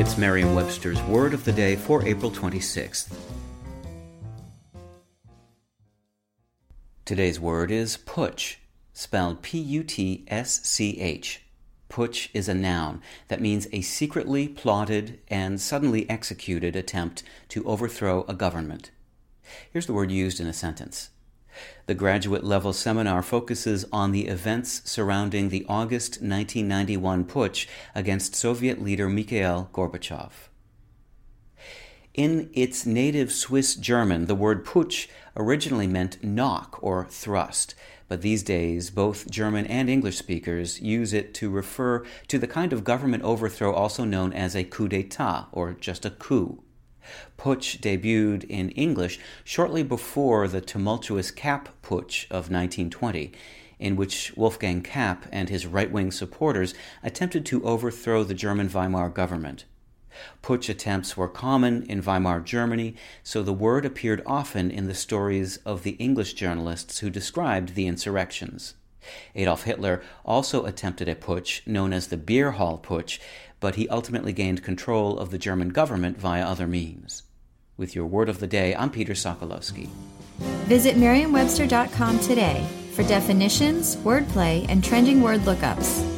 It's Merriam-Webster's Word of the Day for April 26th. Today's word is putsch, spelled P-U-T-S-C-H. Putsch is a noun that means a secretly plotted and suddenly executed attempt to overthrow a government. Here's the word used in a sentence. The graduate level seminar focuses on the events surrounding the August 1991 putsch against Soviet leader Mikhail Gorbachev. In its native Swiss German, the word putsch originally meant knock or thrust, but these days both German and English speakers use it to refer to the kind of government overthrow also known as a coup d'etat or just a coup. Putsch debuted in English shortly before the tumultuous Kapp Putsch of 1920, in which Wolfgang Kapp and his right wing supporters attempted to overthrow the German Weimar government. Putsch attempts were common in Weimar Germany, so the word appeared often in the stories of the English journalists who described the insurrections. Adolf Hitler also attempted a putsch known as the Beer Hall Putsch, but he ultimately gained control of the German government via other means. With your word of the day, I'm Peter Sokolowski. Visit merriam-webster.com today for definitions, wordplay, and trending word lookups.